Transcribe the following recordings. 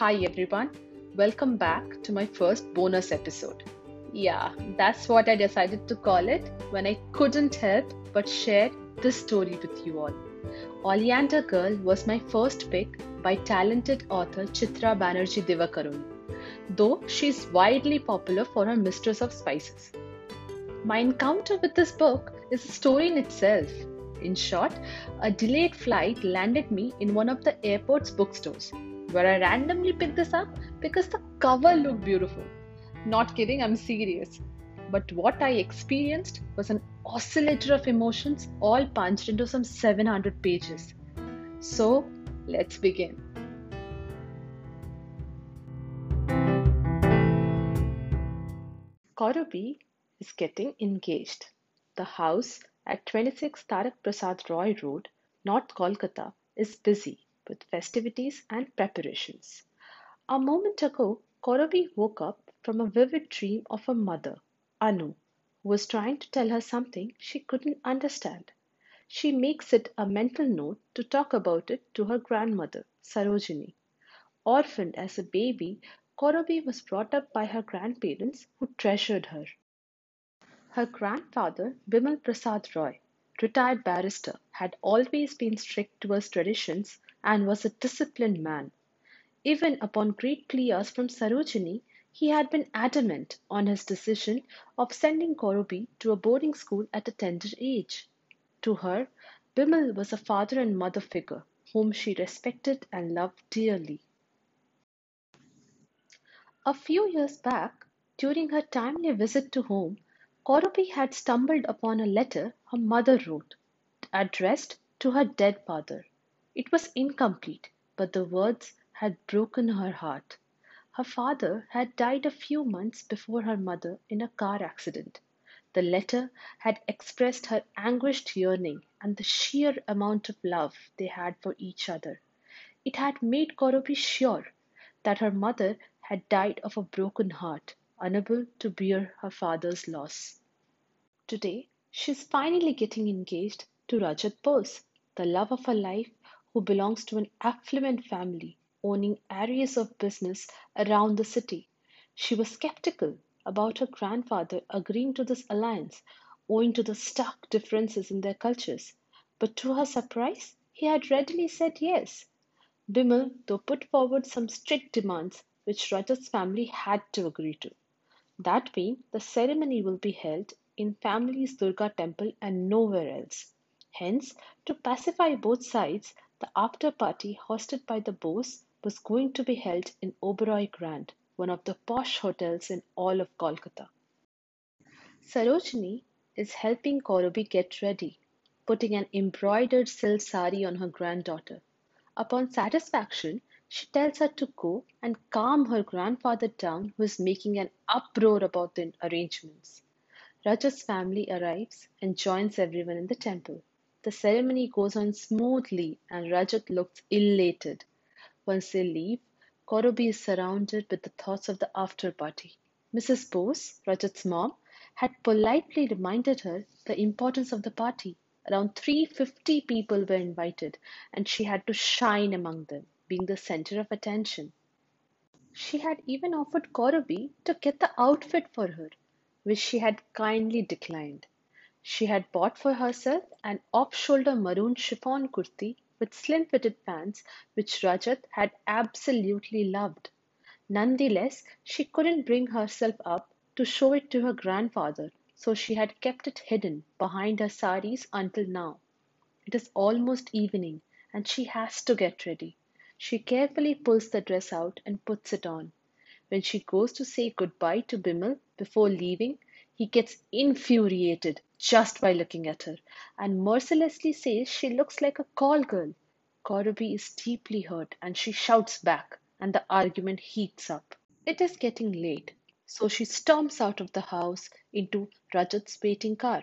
Hi everyone, welcome back to my first bonus episode. Yeah, that's what I decided to call it when I couldn't help but share this story with you all. Oleander Girl was my first pick by talented author Chitra Banerjee Divakaruni, though she is widely popular for her Mistress of Spices. My encounter with this book is a story in itself. In short, a delayed flight landed me in one of the airport's bookstores, where I randomly picked this up because the cover looked beautiful. Not kidding, I'm serious. But what I experienced was an oscillator of emotions all punched into some 700 pages. So, let's begin. Korobi is getting engaged. The house at 26 Tarak Prasad Roy Road, North Kolkata, is busy with festivities and preparations. A moment ago, Korobi woke up from a vivid dream of her mother, Anu, who was trying to tell her something she couldn't understand. She makes it a mental note to talk about it to her grandmother, Sarojini. Orphaned as a baby, Korobi was brought up by her grandparents who treasured her. Her grandfather, Bimal Prasad Roy, retired barrister, had always been strict towards traditions and was a disciplined man. Even upon great pleas from Sarojini, he had been adamant on his decision of sending Korobi to a boarding school at a tender age. To her, Bimal was a father and mother figure whom she respected and loved dearly. A few years back, during her timely visit to home, Korobi had stumbled upon a letter her mother wrote, addressed to her dead father. It was incomplete, but the words had broken her heart. Her father had died a few months before her mother in a car accident. The letter had expressed her anguished yearning and the sheer amount of love they had for each other. It had made Korobi sure that her mother had died of a broken heart unable to bear her father's loss. Today, she is finally getting engaged to Rajat Bose, the love of her life, who belongs to an affluent family owning areas of business around the city. She was skeptical about her grandfather agreeing to this alliance owing to the stark differences in their cultures, but to her surprise, he had readily said yes. Bimal, though, put forward some strict demands which Rajat's family had to agree to. That being, the ceremony will be held in family's Durga temple and nowhere else. Hence, to pacify both sides, the after party hosted by the Bose was going to be held in Oberoi Grand, one of the posh hotels in all of Kolkata. Sarojini is helping Korobi get ready, putting an embroidered silk sari on her granddaughter. Upon satisfaction, she tells her to go and calm her grandfather down, who is making an uproar about the arrangements. Rajat's family arrives and joins everyone in the temple. The ceremony goes on smoothly and Rajat looks elated. Once they leave, Korobi is surrounded with the thoughts of the after party. Mrs. Bose, Rajat's mom, had politely reminded her the importance of the party. Around 350 people were invited, and she had to shine among them being the center of attention. She had even offered Korobi to get the outfit for her, which she had kindly declined. She had bought for herself an off shoulder maroon chiffon kurti with slim fitted pants, which Rajat had absolutely loved. Nonetheless, she couldn't bring herself up to show it to her grandfather, so she had kept it hidden behind her saris until now. It is almost evening, and she has to get ready. She carefully pulls the dress out and puts it on. When she goes to say goodbye to Bimal before leaving, he gets infuriated just by looking at her and mercilessly says she looks like a call girl. Korobi is deeply hurt and she shouts back, and the argument heats up. It is getting late, so she storms out of the house into Rajat's waiting car.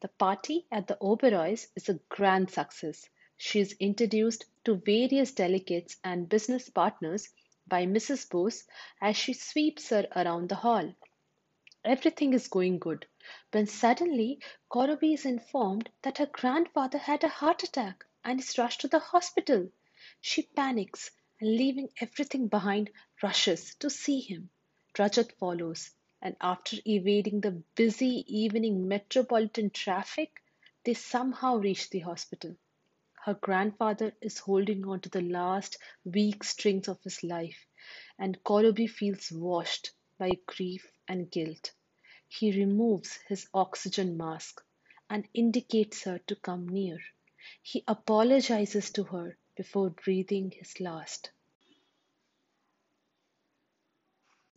The party at the Oberoi's is a grand success. She is introduced to various delegates and business partners by Mrs. Bose as she sweeps her around the hall. Everything is going good when suddenly Korobi is informed that her grandfather had a heart attack and is rushed to the hospital. She panics and leaving everything behind, rushes to see him. Rajat follows, and after evading the busy evening metropolitan traffic, they somehow reach the hospital. Her grandfather is holding on to the last weak strings of his life, and Korobi feels washed by grief and guilt. He removes his oxygen mask and indicates her to come near. He apologizes to her before breathing his last.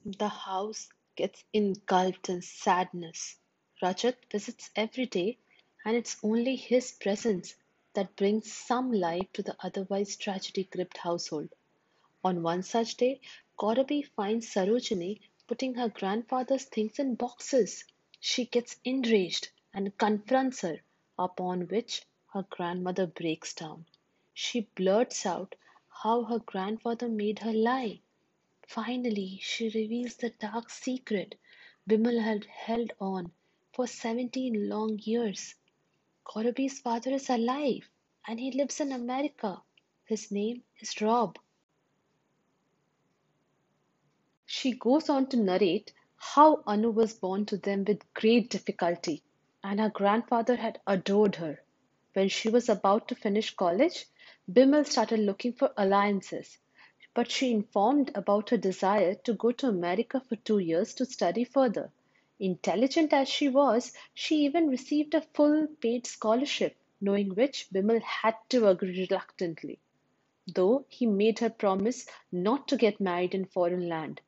The house gets engulfed in sadness. Rajat visits every day, and it's only his presence that brings some light to the otherwise tragedy gripped household. On one such day, Korobi finds Sarojini putting her grandfather's things in boxes. She gets enraged and confronts her, upon which her grandmother breaks down. She blurts out how her grandfather made her lie Finally, she reveals the dark secret Bimal had held on for seventeen long years. Korobi's father is alive and he lives in America. His name is Rob. She goes on to narrate how Anu was born to them with great difficulty and her grandfather had adored her. When she was about to finish college, Bimal started looking for alliances but she informed about her desire to go to America for two years to study further. Intelligent as she was, she even received a full paid scholarship, knowing which Bimal had to agree reluctantly, though he made her promise not to get married in foreign land.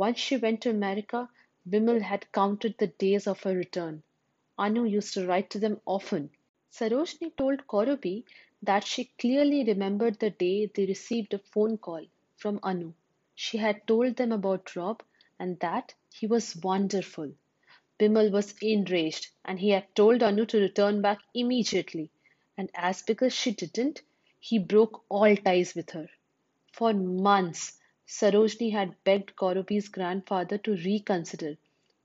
Once she went to America, Bimal had counted the days of her return. Anu used to write to them often. Sarojini told Korobi that she clearly remembered the day they received a phone call from Anu. She had told them about Rob and that he was wonderful. Bimal was enraged and he had told Anu to return back immediately. And as because she didn't, he broke all ties with her. For months, Sarojini had begged Korobi's grandfather to reconsider,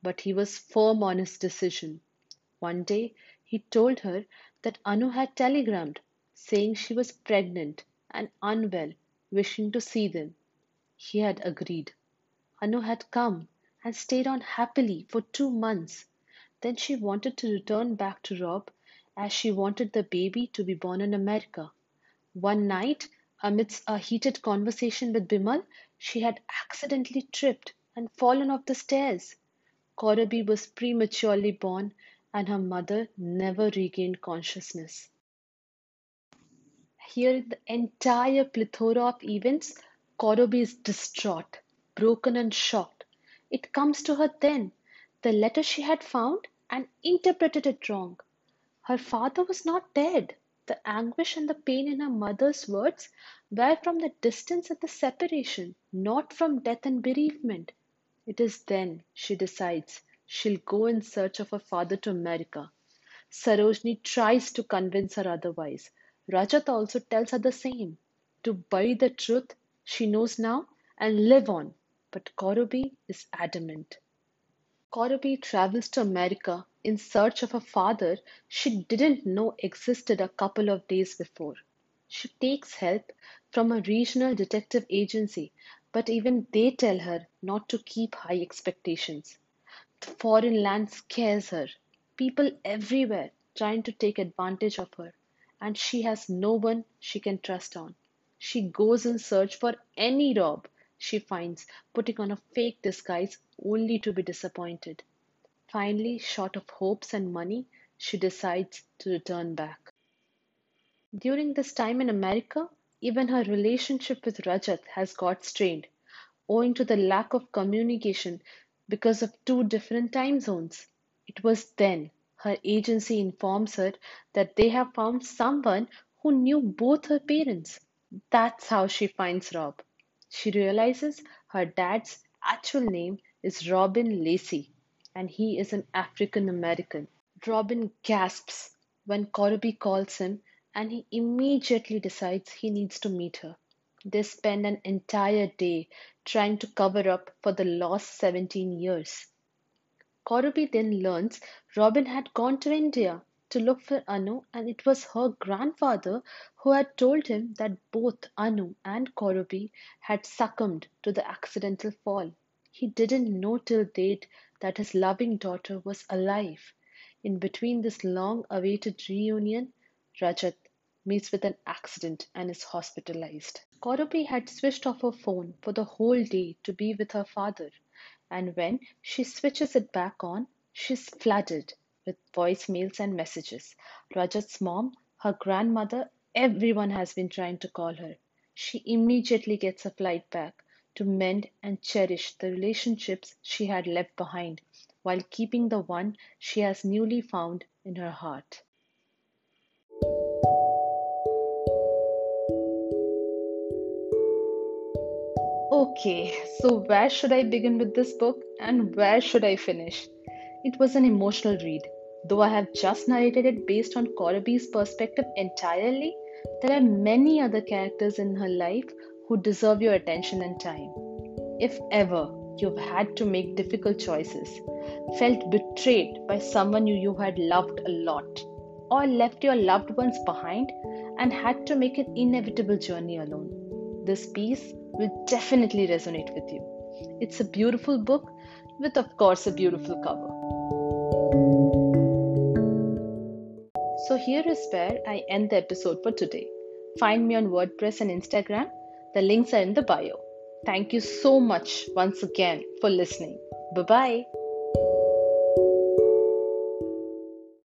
but he was firm on his decision. One day, he told her that Anu had telegrammed, saying she was pregnant and unwell wishing to see them. He had agreed. Anu had come and stayed on happily for two months. Then she wanted to return back to Rob as she wanted the baby to be born in America. One night, amidst a heated conversation with Bimal, she had accidentally tripped and fallen off the stairs. Korobi was prematurely born and her mother never regained consciousness. Here the entire plethora of events, Korobi is distraught, broken, and shocked. It comes to her then, the letter she had found, and interpreted it wrong. Her father was not dead. The anguish and the pain in her mother's words were from the distance and the separation, not from death and bereavement. It is then she decides she'll go in search of her father to America. Sarojini tries to convince her otherwise. Rajat also tells her the same to bury the truth she knows now and live on. But Korobi is adamant. Korobi travels to America in search of a father she didn't know existed a couple of days before. She takes help from a regional detective agency, but even they tell her not to keep high expectations. The foreign land scares her. People everywhere trying to take advantage of her and she has no one she can trust on. She goes in search for any Rob she finds, putting on a fake disguise only to be disappointed. Finally, short of hopes and money, she decides to return back. During this time in America, even her relationship with Rajat has got strained, owing to the lack of communication because of two different time zones. It was then her agency informs her that they have found someone who knew both her parents. That's how she finds Rob. She realizes her dad's actual name is Robin Lacey and he is an African American. Robin gasps when Korobi calls him and he immediately decides he needs to meet her. They spend an entire day trying to cover up for the lost 17 years. Korobi then learns Robin had gone to India to look for Anu, and it was her grandfather who had told him that both Anu and Korobi had succumbed to the accidental fall. He didn't know till date that his loving daughter was alive. In between this long awaited reunion, Rajat meets with an accident and is hospitalized. Korobi had switched off her phone for the whole day to be with her father, and when she switches it back on, she's flooded with voicemails and messages. Rajat's mom, her grandmother, everyone has been trying to call her. She immediately gets a flight back to mend and cherish the relationships she had left behind while keeping the one she has newly found in her heart. Okay, so where should I begin with this book and where should I finish? It was an emotional read. Though I have just narrated it based on Korobi's perspective entirely, there are many other characters in her life who deserve your attention and time. If ever you've had to make difficult choices, felt betrayed by someone you, you had loved a lot, or left your loved ones behind and had to make an inevitable journey alone, this piece will definitely resonate with you. It's a beautiful book with, of course, a beautiful cover. So, here is where I end the episode for today. Find me on WordPress and Instagram. The links are in the bio. Thank you so much once again for listening. Bye bye.